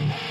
Thank you.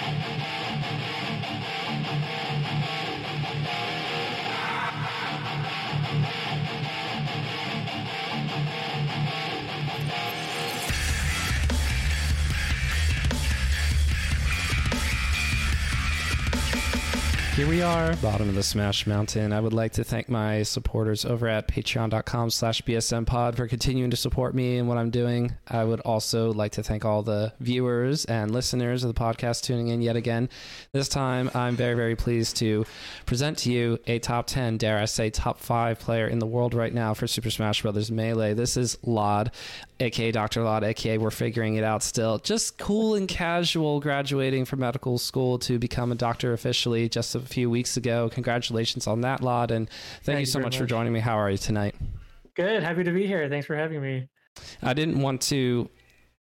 Here we are, bottom of the Smash Mountain. I would like to thank my supporters over at patreon.com slash bsmpod for continuing to support me and what I'm doing. I would also like to thank all the viewers and listeners of the podcast tuning in yet again. This time, I'm very, very pleased to present to you a top 10, dare I say, top 5 player in the world right now for Super Smash Bros. Melee. This is Lod, aka Dr. Lod, aka We're Figuring It Out Still. Just cool and casual graduating from medical school to become a doctor officially just a few weeks ago. Congratulations on that, Lod, and thank, Thank you so very much for joining me. How are you tonight? Good. Happy to be here. Thanks for having me. I didn't want to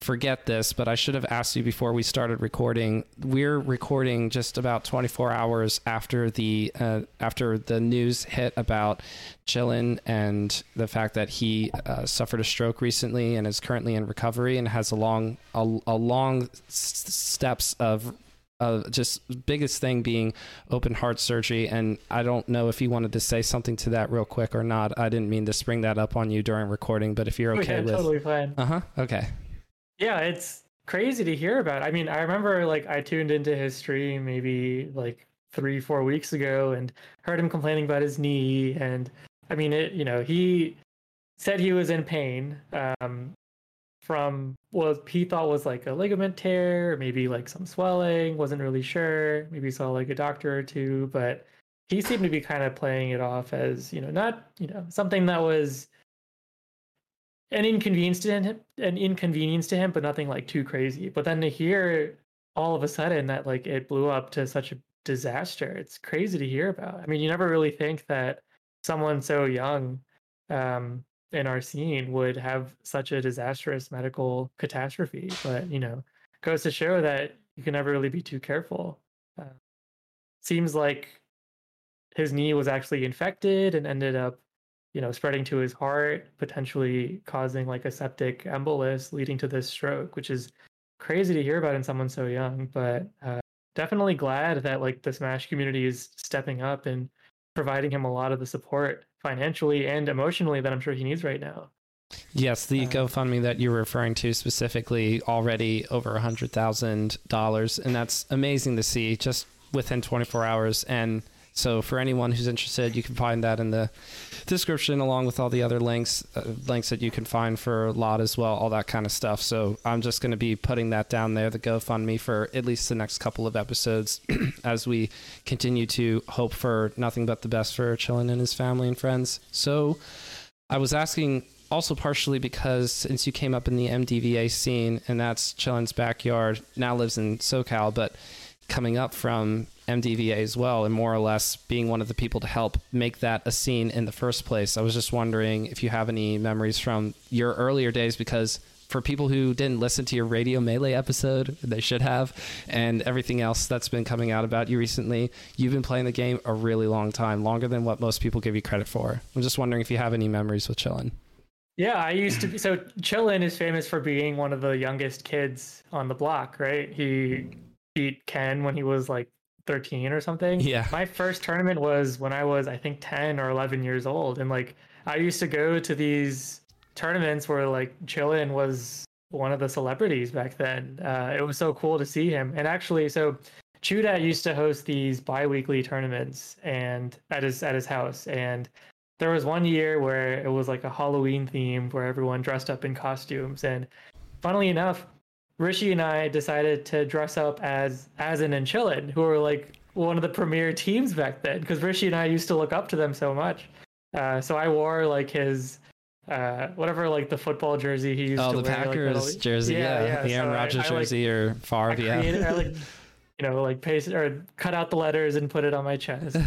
forget this, but I should have asked you before we started recording. We're recording just about 24 hours after the uh, after the news hit about Chillin and the fact that he uh, suffered a stroke recently and is currently in recovery and has a long a, a long s- steps of uh, just biggest thing being open heart surgery and i don't know if you wanted to say something to that real quick or not i didn't mean to spring that up on you during recording but if you're okay yeah, with totally fine. uh-huh okay Yeah, it's crazy to hear about. I mean, I remember like I tuned into his stream maybe like three, four weeks ago and heard him complaining about his knee. And I mean, it, you know, he said he was in pain um, from what he thought was like a ligament tear, maybe like some swelling, wasn't really sure. Maybe saw like a doctor or two, but he seemed to be kind of playing it off as, you know, not, you know, something that was an inconvenience to him an inconvenience to him but nothing like too crazy but then to hear all of a sudden that like it blew up to such a disaster it's crazy to hear about i mean you never really think that someone so young um in our scene would have such a disastrous medical catastrophe but you know goes to show that you can never really be too careful uh, seems like his knee was actually infected and ended up you know, spreading to his heart, potentially causing like a septic embolus, leading to this stroke, which is crazy to hear about in someone so young. But uh, definitely glad that like the Smash community is stepping up and providing him a lot of the support financially and emotionally that I'm sure he needs right now. yes the Uh, gofundme that you're referring to specifically already over a hundred thousand dollars and that's amazing to see just within 24 hours and so for anyone who's interested you can find that in the description along with all the other links uh, links that you can find for a lot as well all that kind of stuff. So i'm just going to be putting that down there the gofundme for at least the next couple of episodes as we continue to hope for nothing but the best for chillin and his family and friends. So i was asking also partially because since you came up in the mdva scene and that's chillin's backyard now lives in socal but coming up from MDVA as well, and more or less being one of the people to help make that a scene in the first place. I was just wondering if you have any memories from your earlier days, because for people who didn't listen to your Radio Melee episode, they should have, and everything else that's been coming out about you recently, you've been playing the game a really long time, longer than what most people give you credit for. I'm just wondering if you have any memories with Chillin. Yeah, I used to be so Chillin is famous for being one of the youngest kids on the block, right? He beat Ken when he was like 13 or something. Yeah. My first tournament was when I was I think 10 or 11 years old and like I used to go to these tournaments where like Chillin was one of the celebrities back then. Uh, it was so cool to see him. And actually so Chuda used to host these bi-weekly tournaments and at his at his house and there was one year where it was like a Halloween theme where everyone dressed up in costumes and funnily enough Rishi and I decided to dress up as Azen and Chillin, who were like one of the premier teams back then, because Rishi and I used to look up to them so much. Uh, so I wore like his uh, whatever like the football jersey he used Oh, to the wear. the Packers little- jersey, yeah, the Aaron so Rodgers I, like, jersey or I Favre, yeah. created, I, like, you know, like paste or cut out the letters and put it on my chest.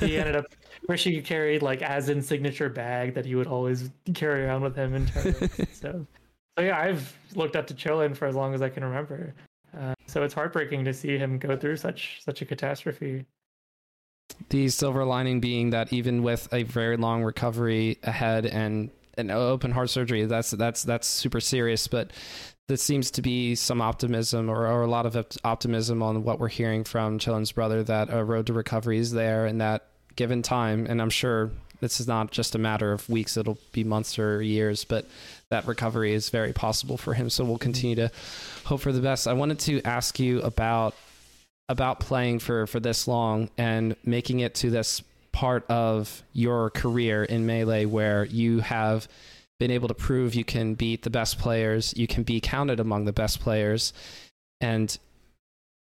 he ended up Rishi carried like Azen's signature bag that he would always carry around with him in tournaments. so, so yeah, I've looked up to Chillin for as long as I can remember. Uh, so it's heartbreaking to see him go through such such a catastrophe. The silver lining being that even with a very long recovery ahead and an open heart surgery. That's that's that's super serious, but there seems to be some optimism or, or a lot of optimism on what we're hearing from Chillin's brother that a road to recovery is there and that given time, and I'm sure this is not just a matter of weeks, it'll be months or years, but that recovery is very possible for him. So we'll mm-hmm. continue to hope for the best. I wanted to ask you about about playing for for this long and making it to this part of your career in melee where you have been able to prove you can beat the best players, you can be counted among the best players, and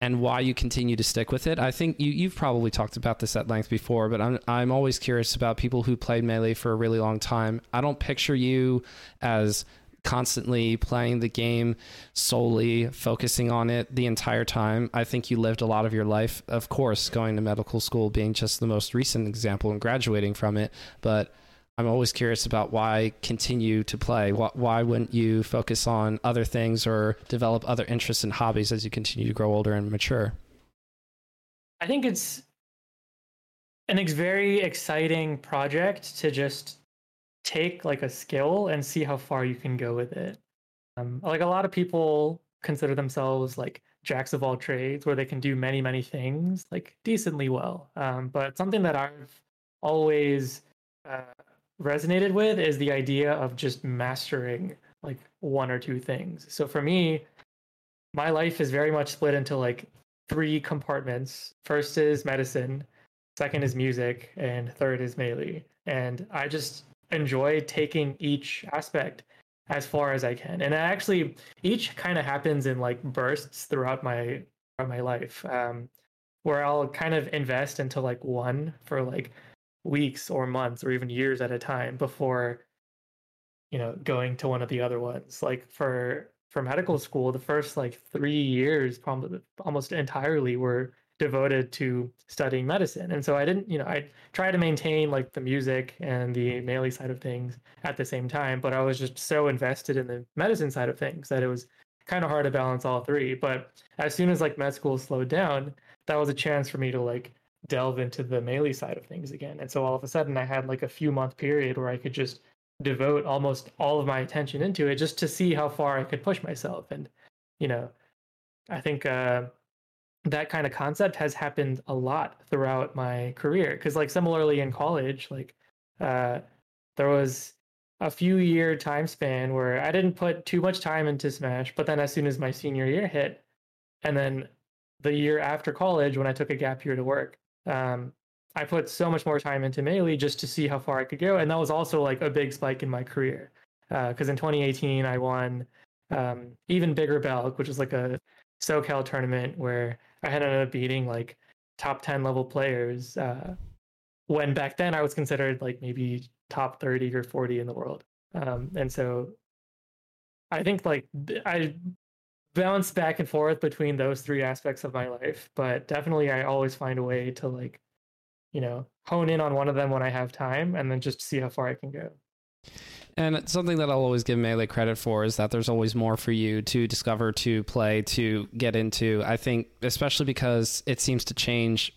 and why you continue to stick with it. I think you you've probably talked about this at length before, but I'm I'm always curious about people who played melee for a really long time. I don't picture you as constantly playing the game solely focusing on it the entire time i think you lived a lot of your life of course going to medical school being just the most recent example and graduating from it but I'm always curious about why continue to play. Why, why wouldn't you focus on other things or develop other interests and hobbies as you continue to grow older and mature? I think it's an ex- very exciting project to just take like a skill and see how far you can go with it. Um, like a lot of people consider themselves like jacks of all trades, where they can do many many things like decently well. Um, but something that I've always uh, resonated with is the idea of just mastering like one or two things. So for me, my life is very much split into like three compartments. First is medicine, second is music, and third is melee. And I just enjoy taking each aspect as far as I can. And actually each kind of happens in like bursts throughout my throughout my life. Um, where I'll kind of invest into like one for like weeks or months or even years at a time before you know going to one of the other ones. Like for for medical school the first like 3 years probably almost entirely were devoted to studying medicine. And so i didn't you know i try to maintain like the music and the melee side of things at the same time but i was just so invested in the medicine side of things that it was kind of hard to balance all three. But as soon as like med school slowed down that was a chance for me to like delve into the melee side of things again. And so all of a sudden I had like a few month period where I could just devote almost all of my attention into it just to see how far I could push myself. And, you know, I think uh, that kind of concept has happened a lot throughout my career. Cause like similarly in college, like uh, there was a few year time span where I didn't put too much time into Smash, but then as soon as my senior year hit, and then the year after college when I took a gap year to work, um, I put so much more time into Melee just to see how far I could go, and that was also like a big spike in my career. Because uh, in 2018, I won um, even bigger Balc, which is like a SoCal tournament where I ended up beating like top 10 level players. Uh, when back then I was considered like maybe top 30 or 40 in the world. Um, and so I think like I bounce back and forth between those three aspects of my life, but definitely I always find a way to like, you know, hone in on one of them when I have time and then just see how far I can go. And something that I'll always give Melee credit for is that there's always more for you to discover, to play, to get into. I think, especially because it seems to change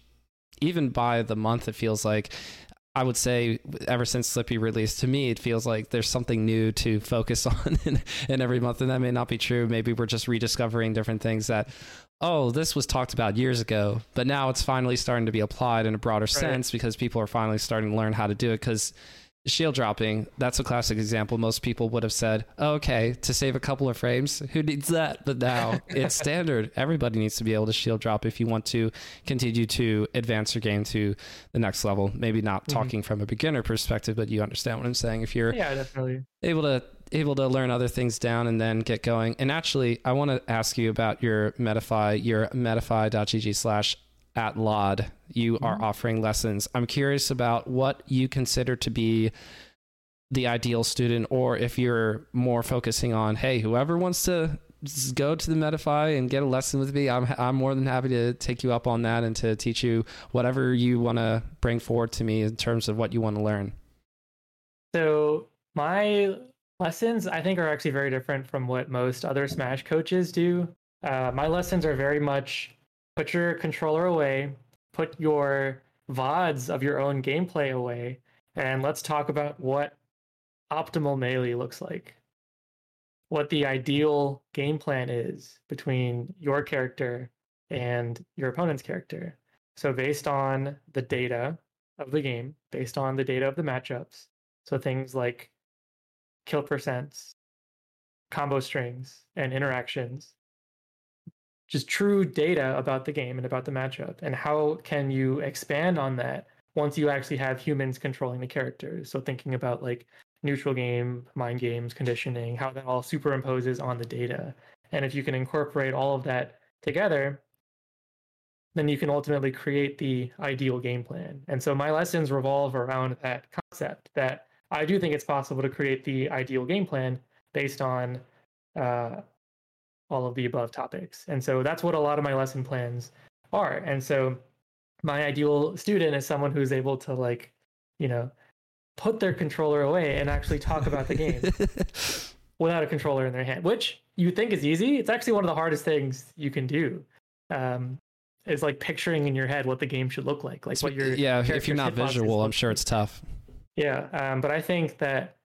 even by the month, it feels like I would say ever since Slippi released, to me, it feels like there's something new to focus on in, in, every month. And that may not be true. Maybe we're just rediscovering different things that, oh, this was talked about years ago, but now it's finally starting to be applied in a broader right. sense because people are finally starting to learn how to do it. Because shield dropping, that's a classic example. Most people would have said, oh, okay, to save a couple of frames, who needs that? But now it's standard. Everybody needs to be able to shield drop if you want to continue to advance your game to the next level. Maybe not mm-hmm. talking from a beginner perspective, but you understand what I'm saying. If you're yeah, definitely able to able to learn other things down and then get going. And actually, I want to ask you about your Metafy, your metafy.gg slash at LOD, you mm-hmm. are offering lessons. I'm curious about what you consider to be the ideal student, or if you're more focusing on, hey, whoever wants to go to the Metafy and get a lesson with me, I'm I'm more than happy to take you up on that and to teach you whatever you want to bring forward to me in terms of what you want to learn. So my lessons, I think, are actually very different from what most other Smash coaches do. Uh, my lessons are very much put your controller away, put your VODs of your own gameplay away, and let's talk about what optimal melee looks like, what the ideal game plan is between your character and your opponent's character. So, based on the data of the game, based on the data of the matchups, so things like kill percents, combo strings, and interactions, just true data about the game and about the matchup. And how can you expand on that once you actually have humans controlling the characters? So, thinking about like neutral game, mind games, conditioning, how that all superimposes on the data. And if you can incorporate all of that together, then you can ultimately create the ideal game plan. And so my lessons revolve around that concept that I do think it's possible to create the ideal game plan based on uh, all of the above topics. And so that's what a lot of my lesson plans are. And so my ideal student is someone who's able to like, you know, put their controller away and actually talk about the game without a controller in their hand, which you think is easy. It's actually one of the hardest things you can do. Um, is like picturing in your head what the game should look like, like what your yeah. If you're not visual, I'm sure it's tough. Yeah, um, but I think that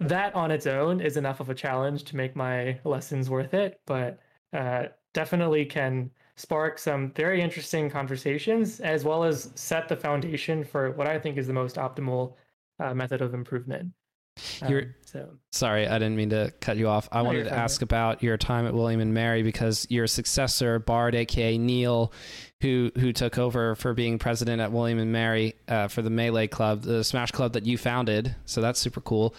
that on its own is enough of a challenge to make my lessons worth it. But uh, definitely can spark some very interesting conversations as well as set the foundation for what I think is the most optimal uh, method of improvement. You're, um, so sorry, I didn't mean to cut you off. I no, wanted to ask about your time at William and Mary because your successor, Bard, aka Neil, who who took over for being president at William and Mary uh, for the Melee Club, the Smash Club that you founded. So that's super cool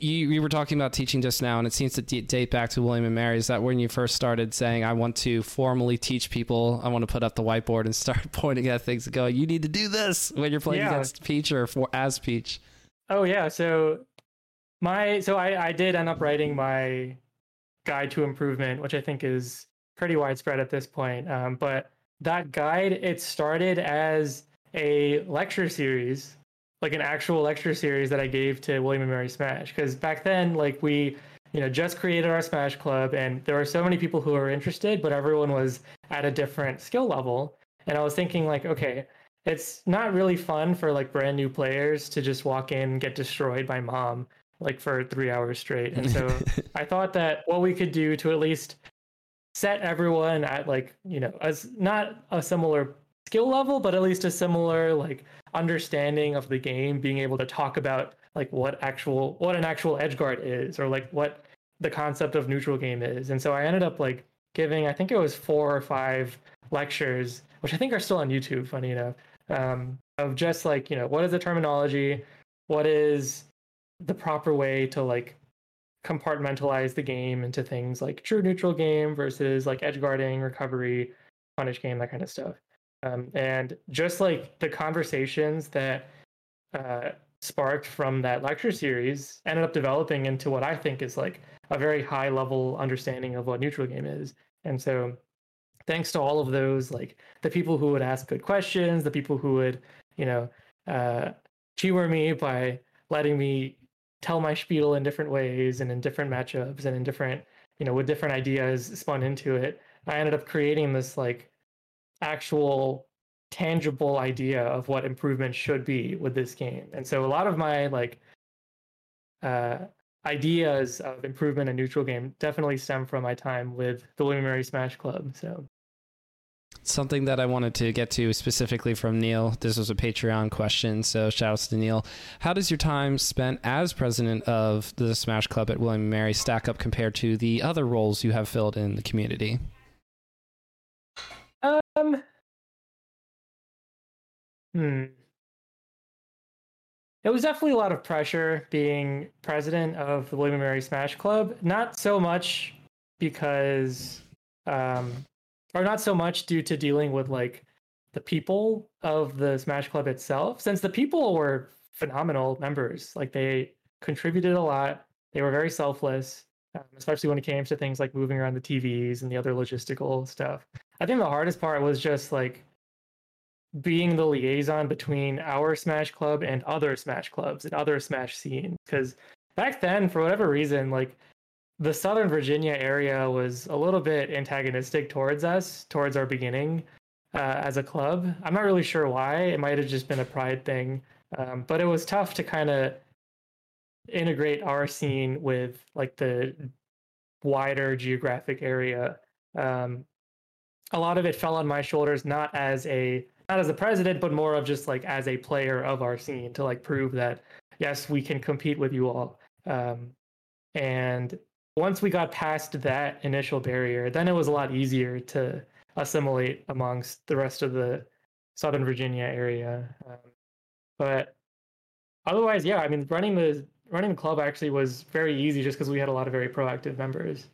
you, you were talking about teaching just now, and it seems to date back to William and Mary. Is that when you first started saying, "I want to formally teach people. I want to put up the whiteboard and start pointing at things and going, you need to do this when you're playing yeah. against Peach or for as Peach." Oh yeah, so my so I I did end up writing my guide to improvement, which I think is pretty widespread at this point. Um, but that guide it started as a lecture series like an actual lecture series that I gave to William and Mary Smash. Because back then, like we, you know, just created our Smash Club, and there were so many people who were interested, but everyone was at a different skill level. And I was thinking, like, okay, it's not really fun for like brand new players to just walk in and get destroyed by mom like for three hours straight. And so I thought that what we could do to at least set everyone at like, you know, as not a similar skill level, but at least a similar like understanding of the game, being able to talk about like what actual what an actual edge guard is, or like what the concept of neutral game is. And so I ended up like giving, I think it was four or five lectures, which I think are still on YouTube, funny enough, um, of just like, you know, what is the terminology? What is the proper way to like compartmentalize the game into things like true neutral game versus like edge guarding, recovery, punish game, that kind of stuff. Um, and just like the conversations that uh, sparked from that lecture series ended up developing into what I think is like a very high level understanding of what neutral game is. And so thanks to all of those, like the people who would ask good questions, the people who would, you know, uh, me by letting me tell my spiel in different ways and in different matchups and in different, you know, with different ideas spun into it. I ended up creating this like actual tangible idea of what improvement should be with this game. And so a lot of my like uh, ideas of improvement in neutral game definitely stem from my time with the William Mary Smash Club. So something that I wanted to get to specifically from Neil. This was a Patreon question, so shout outs to Neil. How does your time spent as president of the Smash Club at William Mary stack up compared to the other roles you have filled in the community? Um. Hmm. It was definitely a lot of pressure being president of the William and Mary Smash Club. Not so much because, um, or not so much due to dealing with like the people of the Smash Club itself, since the people were phenomenal members. Like they contributed a lot. They were very selfless, um, especially when it came to things like moving around the TVs and the other logistical stuff. I think the hardest part was just like being the liaison between our Smash Club and other Smash clubs and other Smash scenes. Because back then, for whatever reason, like the Southern Virginia area was a little bit antagonistic towards us, towards our beginning uh, as a club. I'm not really sure why. It might have just been a pride thing, um, but it was tough to kind of integrate our scene with like the wider geographic area. Um, a lot of it fell on my shoulders, not as a not as a president, but more of just like as a player of our scene to like prove that yes, we can compete with you all. Um, and once we got past that initial barrier, then it was a lot easier to assimilate amongst the rest of the Southern Virginia area. Um, but otherwise, yeah, I mean, running the running the club actually was very easy just because we had a lot of very proactive members.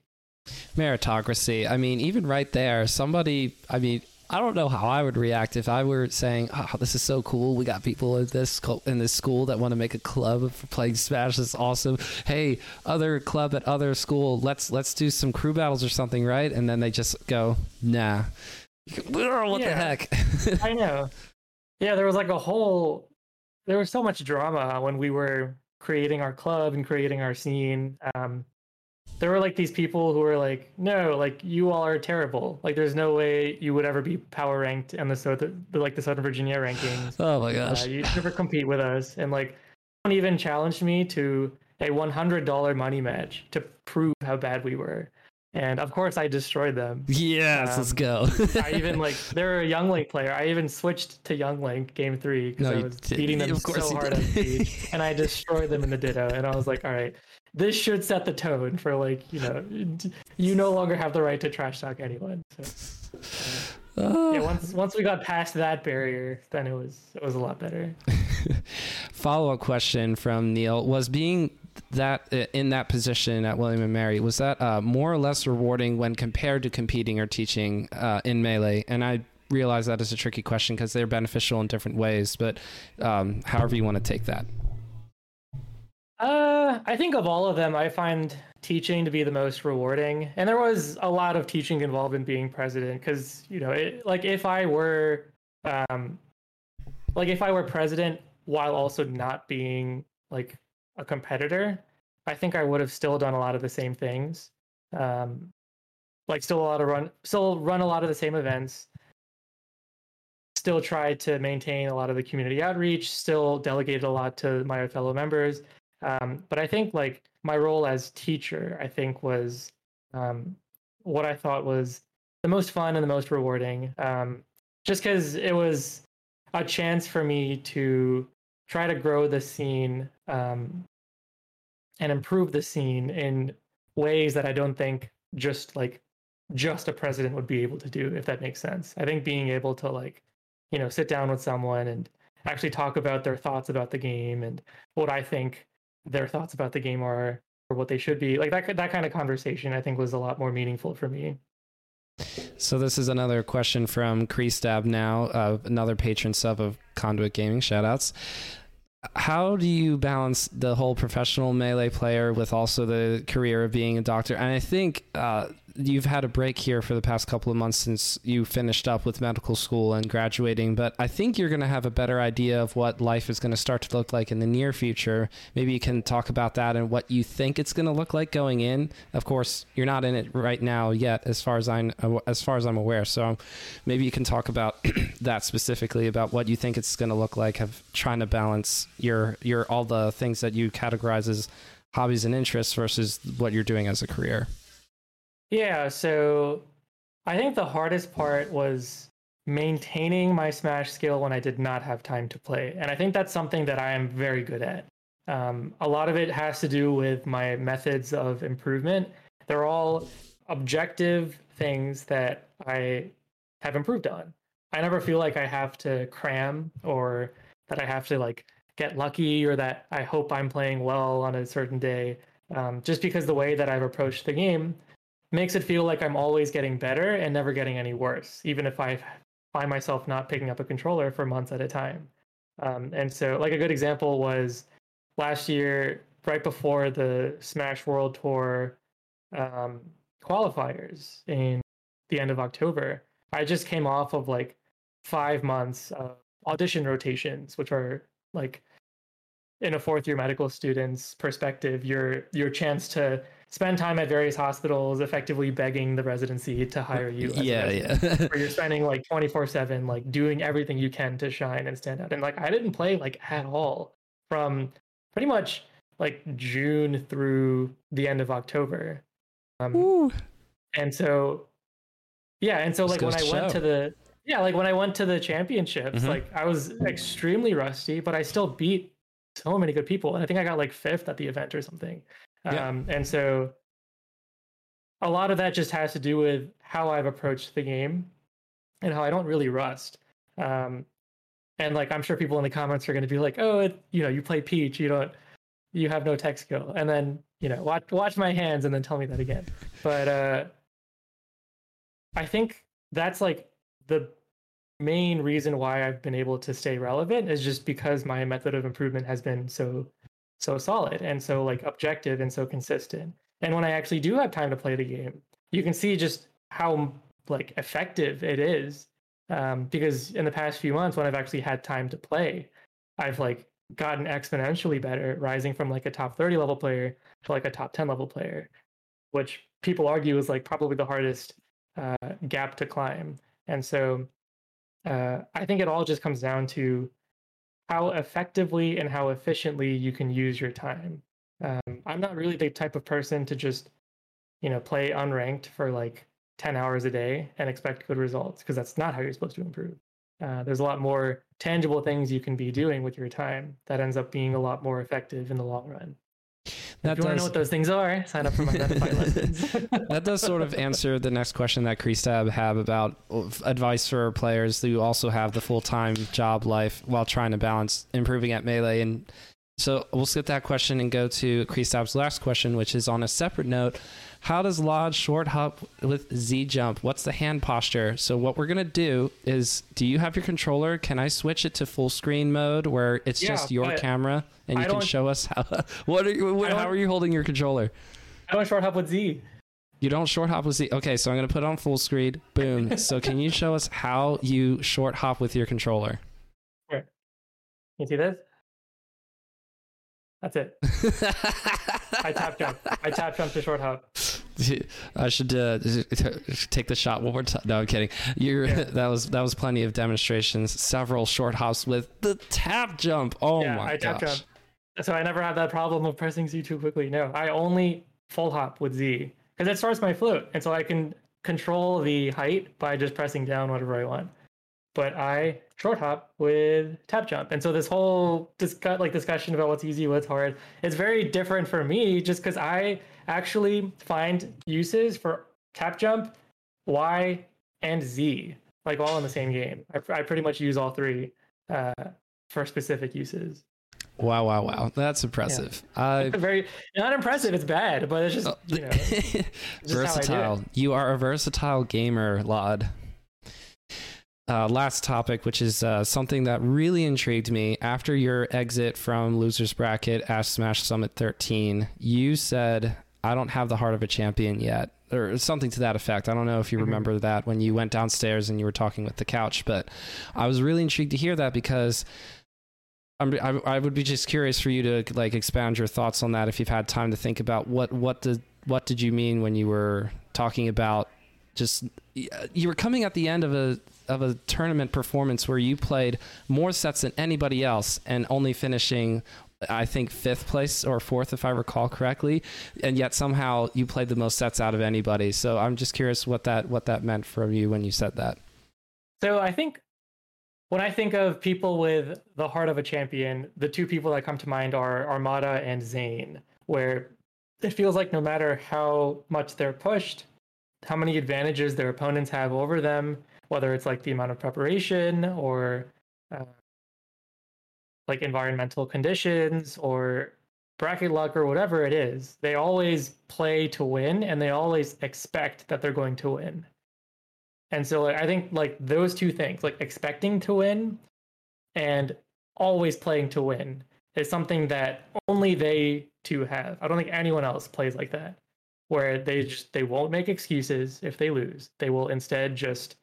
Meritocracy. I mean, even right there, somebody. I mean, I don't know how I would react if I were saying, "Oh, this is so cool. We got people in this in this school that want to make a club for playing Smash. That's awesome. Hey, other club at other school, let's let's do some crew battles or something, right?" And then they just go, "Nah, what yeah, the heck?" I know. Yeah, there was like a whole. There was so much drama when we were creating our club and creating our scene. Um, there were like these people who were like, no, like you all are terrible. Like there's no way you would ever be power ranked in the South, the, like the Southern Virginia rankings. Oh my gosh, uh, you never compete with us. And like, someone even challenged me to a $100 money match to prove how bad we were. And of course, I destroyed them. Yes, um, let's go. I even like they're a Young Link player. I even switched to Young Link game three because no, I was beating them so hard on stage, and I destroyed them in the Ditto. And I was like, all right, this should set the tone for like you know you no longer have the right to trash talk anyone. So, uh, yeah, once once we got past that barrier, then it was it was a lot better. Follow up question from Neil was being that uh, in that position at William and Mary was that uh, more or less rewarding when compared to competing or teaching uh, in melee? And I realize that is a tricky question because they're beneficial in different ways, but um, however you want to take that. Uh, I think of all of them, I find teaching to be the most rewarding, and there was a lot of teaching involved in being president. Because you know, it, like if I were, um, like if I were president while also not being like a competitor, I think I would have still done a lot of the same things. Um, like still a lot of run, still run a lot of the same events. Still tried to maintain a lot of the community outreach. Still delegated a lot to my fellow members um, but I think like my role as teacher, I think was um, what I thought was the most fun and the most rewarding. Um, just because it was a chance for me to try to grow the scene um, and improve the scene in ways that I don't think just like just a president would be able to do, if that makes sense. I think being able to like, you know, sit down with someone and actually talk about their thoughts about the game and what I think their thoughts about the game are or what they should be. Like that that kind of conversation I think was a lot more meaningful for me. So this is another question from Kreestab now, uh, another patron sub of Conduit Gaming. Shoutouts. How do you balance the whole professional melee player with also the career of being a doctor? And I think uh, you've had a break here for the past couple of months since you finished up with medical school and graduating, but I think you're going to have a better idea of what life is going to start to look like in the near future. Maybe you can talk about that and what you think it's going to look like going in. Of course, you're not in it right now yet, as far as I'm uh, as far as I'm aware. So maybe you can talk about that specifically about what you think it's going to look like. Of trying to balance your your all the things that you categorize as hobbies and interests versus what you're doing as a career. Yeah, so I think the hardest part was maintaining my Smash skill when I did not have time to play. And I think that's something that I am very good at. Um, a lot of it has to do with my methods of improvement. They're all objective things that I have improved on. I never feel like I have to cram or that I have to like get lucky or that I hope I'm playing well on a certain day. Um, just because the way that I've approached the game makes it feel like I'm always getting better and never getting any worse, even if I find myself not picking up a controller for months at a time. Um, and so, like a good example was last year, right before the Smash World Tour um, qualifiers in the end of October. I just came off of like five months of audition rotations, which are like in a fourth year medical student's perspective, your your chance to spend time at various hospitals effectively begging the residency to hire you yeah yeah where you're spending like 24 7 like doing everything you can to shine and stand out and like i didn't play like at all from pretty much like June through the end of October. Um, and so, yeah, and so like when I went to the yeah, like when I went to the championships, mm-hmm. like I was extremely rusty, but I still beat so many good people, and I think I got like fifth at the event or something. Yeah. Um, and so, a lot of that just has to do with how I've approached the game and how I don't really rust. Um, and like I'm sure people in the comments are going to be like, "Oh, it, you know, you play Peach, you don't, you have no tech skill," and then you know, watch watch my hands and then tell me that again. But uh, I think that's like the main reason why I've been able to stay relevant is just because my method of improvement has been so so solid and so like objective and so consistent. And when I actually do have time to play the game, you can see just how like effective it is um, because in the past few months when i've actually had time to play i've like gotten exponentially better rising from like a top 30 level player to like a top 10 level player which people argue is like probably the hardest uh, gap to climb and so uh, i think it all just comes down to how effectively and how efficiently you can use your time um, i'm not really the type of person to just you know play unranked for like 10 hours a day and expect good results because that's not how you're supposed to improve. Uh, there's a lot more tangible things you can be doing with your time that ends up being a lot more effective in the long run. That if you does... want to know what those things are, sign up for my lessons. that does sort of answer the next question that Kreestab have about advice for players who also have the full time job life while trying to balance improving at melee and so we'll skip that question and go to Kreestab's last question, which is on a separate note. How does Lod short hop with Z jump? What's the hand posture? So what we're gonna do is, do you have your controller? Can I switch it to full screen mode where it's yeah, just your camera and you can show us how? What are you? What, how are you holding your controller? I don't short hop with Z. You don't short hop with Z. Okay, so I'm gonna put it on full screen. Boom. so can you show us how you short hop with your controller? Sure. You see this? That's it. I tap jump. I tap jump to short hop. I should uh, take the shot one more time. No, I'm kidding. You're yeah. that was that was plenty of demonstrations. Several short hops with the tap jump. Oh yeah, my I gosh. Tap jump. So I never had that problem of pressing Z too quickly. No, I only full hop with Z because it starts my float, and so I can control the height by just pressing down whatever I want but I short hop with tap jump. And so this whole discuss, like discussion about what's easy, what's hard, it's very different for me just because I actually find uses for tap jump, Y, and Z, like all in the same game. I, I pretty much use all three uh, for specific uses. Wow, wow, wow. That's impressive. Yeah. Uh, very not impressive, it's bad, but it's just, you know, versatile. You are a versatile gamer, Lod uh, last topic, which is uh, something that really intrigued me. After your exit from Losers Bracket at Smash Summit 13, you said, I don't have the heart of a champion yet, or something to that effect. I don't know if you mm-hmm. remember that when you went downstairs and you were talking with the couch, but I was really intrigued to hear that because. I'm, I, I would be just curious for you to like expand your thoughts on that if you've had time to think about what what did what did you mean when you were talking about just you were coming at the end of a of a tournament performance where you played more sets than anybody else and only finishing I think fifth place or fourth, if I recall correctly, and yet somehow you played the most sets out of anybody. So I'm just curious what that what that meant for you when you said that. So I think when I think of people with the heart of a champion, the two people that come to mind are Armada and Zain, where it feels like no matter how much they're pushed, how many advantages their opponents have over them, whether it's like the amount of preparation or uh, like environmental conditions or bracket luck or whatever it is, they always play to win and they always expect that they're going to win. And so like, I think like those two things, like expecting to win and always playing to win, is something that only they two have. I don't think anyone else plays like that, where they just they won't make excuses if they lose. They will instead just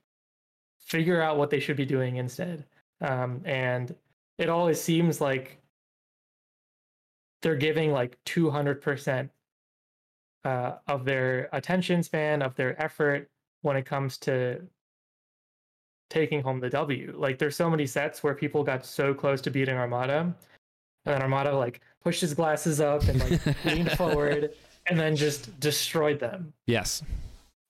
figure out what they should be doing instead. Um, and it always seems like they're giving like 200% uh, of their attention span, of their effort when it comes to taking home the W. Like there's so many sets where people got so close to beating Armada, and then Armada like pushed his glasses up and like leaned forward and then just destroyed them. Yes.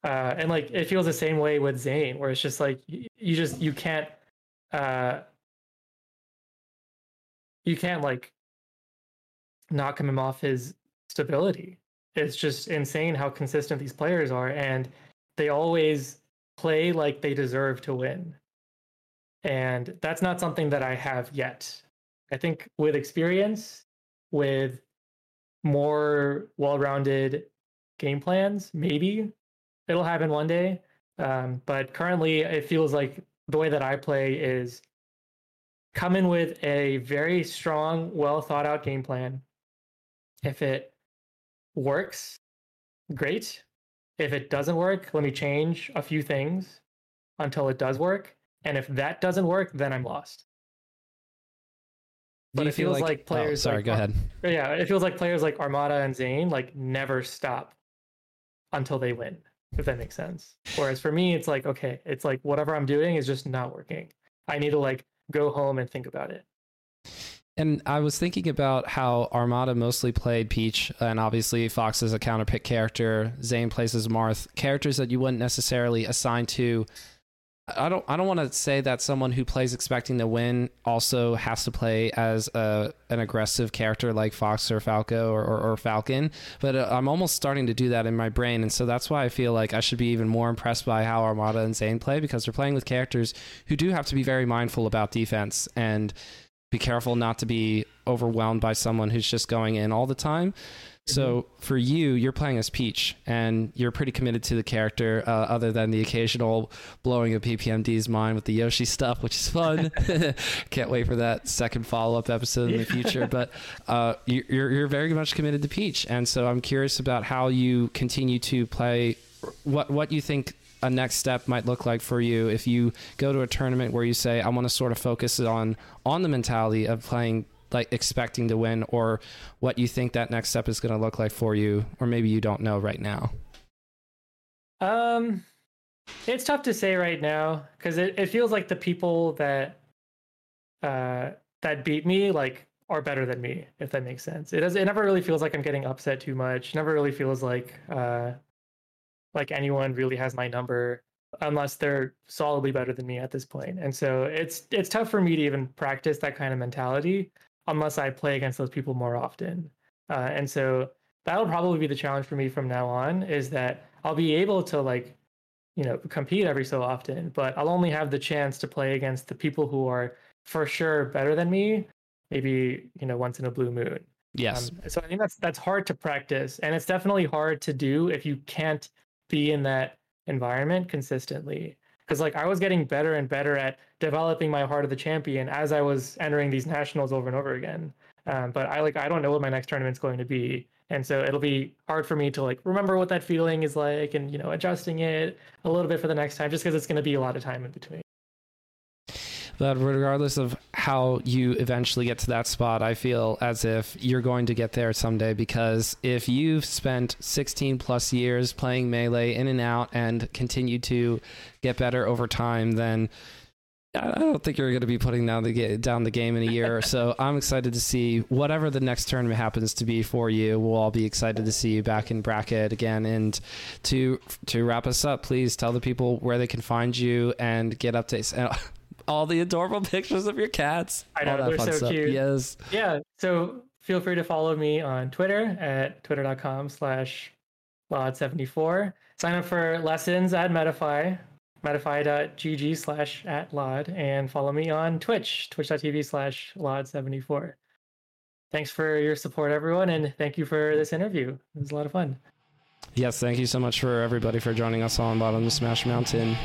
Uh, and like it feels the same way with Zain, where it's just like you just you can't uh you can't like knock him off his stability. It's just insane how consistent these players are, and they always play like they deserve to win. And that's not something that I have yet. I think with experience, with more well-rounded game plans, maybe it'll happen one day. Um, but currently, it feels like the way that I play is come in with a very strong, well thought out game plan. If it works, great. If it doesn't work, let me change a few things until it does work. And if that doesn't work, then I'm lost. Do But it feels like, oh, players. sorry, like go ahead. Yeah, it feels like players like Armada and Zain like never stop until they win, if that makes sense. Whereas for me, it's like okay, it's like whatever I'm doing is just not working. I need to like go home and think about it. And I was thinking about how Armada mostly played Peach, and obviously Fox is a counterpick character. Zain plays as Marth, characters that you wouldn't necessarily assign to. I don't. I don't want to say that someone who plays expecting to win also has to play as a an aggressive character like Fox or Falco or, or, or Falcon. But uh, I'm almost starting to do that in my brain, and so that's why I feel like I should be even more impressed by how Armada and Zain play because they're playing with characters who do have to be very mindful about defense and be careful not to be overwhelmed by someone who's just going in all the time. So for you, you're playing as Peach, and you're pretty committed to the character, uh, other than the occasional blowing of PPMD's mind with the Yoshi stuff, which is fun. Can't wait for that second follow up episode in the future. But uh, you- you're you're very much committed to Peach, and so I'm curious about how you continue to play. What what you think a next step might look like for you if you go to a tournament where you say I want to sort of focus on on the mentality of playing like expecting to win or what you think that next step is going to look like for you or maybe you don't know right now? Um, it's tough to say right now because it, it feels like the people that uh that beat me like are better than me if that makes sense. It does it never really feels like i'm getting upset too much. Never really feels like uh like anyone really has my number unless they're solidly better than me at this point. And so it's it's tough for me to even practice that kind of mentality unless i play against those people more often uh, and so that'll probably be the challenge for me from now on is that I'll be able to like, you know, compete every so often, but I'll only have the chance to play against the people who are for sure better than me, maybe, you know, once in a blue moon. yes Um, so I think that's that's hard to practice, and it's definitely hard to do if you can't be in that environment consistently. Because like I was getting better and better at developing my heart of the champion as I was entering these nationals over and over again. Um, but I like I don't know what my next tournament's going to be, and so it'll be hard for me to like remember what that feeling is like, and you know adjusting it a little bit for the next time, just because it's going to be a lot of time in between. but regardless of how you eventually get to that spot i feel as if you're going to get there someday because if you've spent 16 plus years playing melee in and out and continue to get better over time then I don't think you're going to be putting down the down the game in a year so. I'm excited to see whatever the next tournament happens to be for you. We'll all be excited to see you back in bracket again. And to to wrap us up, please tell the people where they can find you and get updates and all the adorable pictures of your cats. I know, they're so stuff. cute. Yes, yeah so feel free to follow me on twitter at twitter.com slash lod74 sign up for lessons at metafy metafy.gg slash at lod and follow me on twitch twitch.tv slash lod74 thanks for your support everyone and thank you for this interview it was a lot of fun yes. Thank you so much for everybody for joining us on Bottom of Smash Mountain.